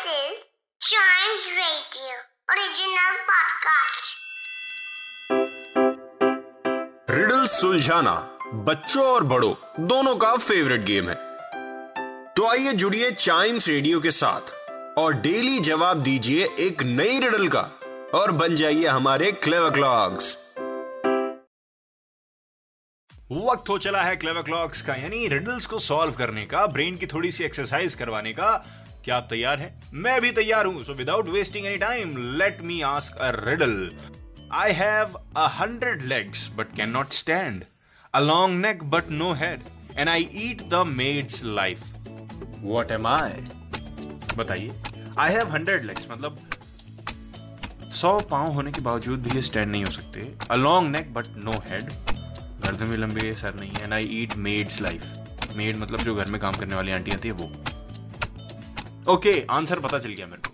This is Chimes Radio original podcast. Riddle सुलझाना बच्चों और बड़ों दोनों का फेवरेट गेम है तो आइए जुड़िए चाइम्स रेडियो के साथ और डेली जवाब दीजिए एक नई रिडल का और बन जाइए हमारे क्लेवर क्लॉक्स वक्त हो चला है क्लेवर क्लॉक्स का यानी रिडल्स को सॉल्व करने का ब्रेन की थोड़ी सी एक्सरसाइज करवाने का क्या आप तैयार हैं? मैं भी तैयार हूँ so without wasting any time let me ask a riddle I have a hundred legs but can not stand a long neck but no head and I eat the maid's life what am I बताइए। I have hundred legs मतलब सौ पाँव होने के बावजूद भी ये stand नहीं हो सकते। A long neck but no head गर्दन में लंबे सर नहीं है and I eat maid's life maid मतलब जो घर में काम करने वाली आंटियाँ थी, वो। ओके आंसर पता चल गया मेरे को।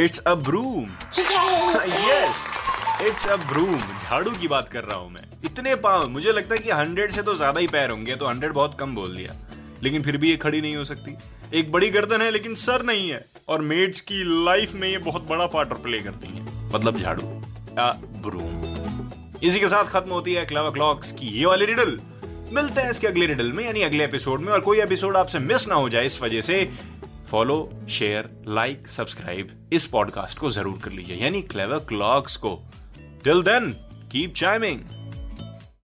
It's a broom yes it's a broom झाड़ू की बात कर रहा हूँ मैं। इतने पाँव मुझे लगता है कि हंड्रेड से तो ज़्यादा ही पैर होंगे तो हंड्रेड बहुत कम बोल दिया। लेकिन फिर भी ये खड़ी नहीं हो सकती। एक बड़ी गर्दन है लेकिन सर नहीं है। और मेड्स की लाइफ में ये बहुत बड़ा पार्ट प्ले करती है। मतलब झाड़ू। अ ब्रूम इसी के साथ खत्म होती है क्लव क्लॉक्स की। ये वाली रिडल मिलते हैं इसके अगले रिडल में, यानी अगले एपिसोड में, और कोई एपिसोड आपसे मिस ना हो जाए इस वजह से फॉलो शेयर लाइक सब्सक्राइब इस पॉडकास्ट को ज़रूर कर लीजिए, यानी क्लेवर क्लॉक्स को। Till then keep chiming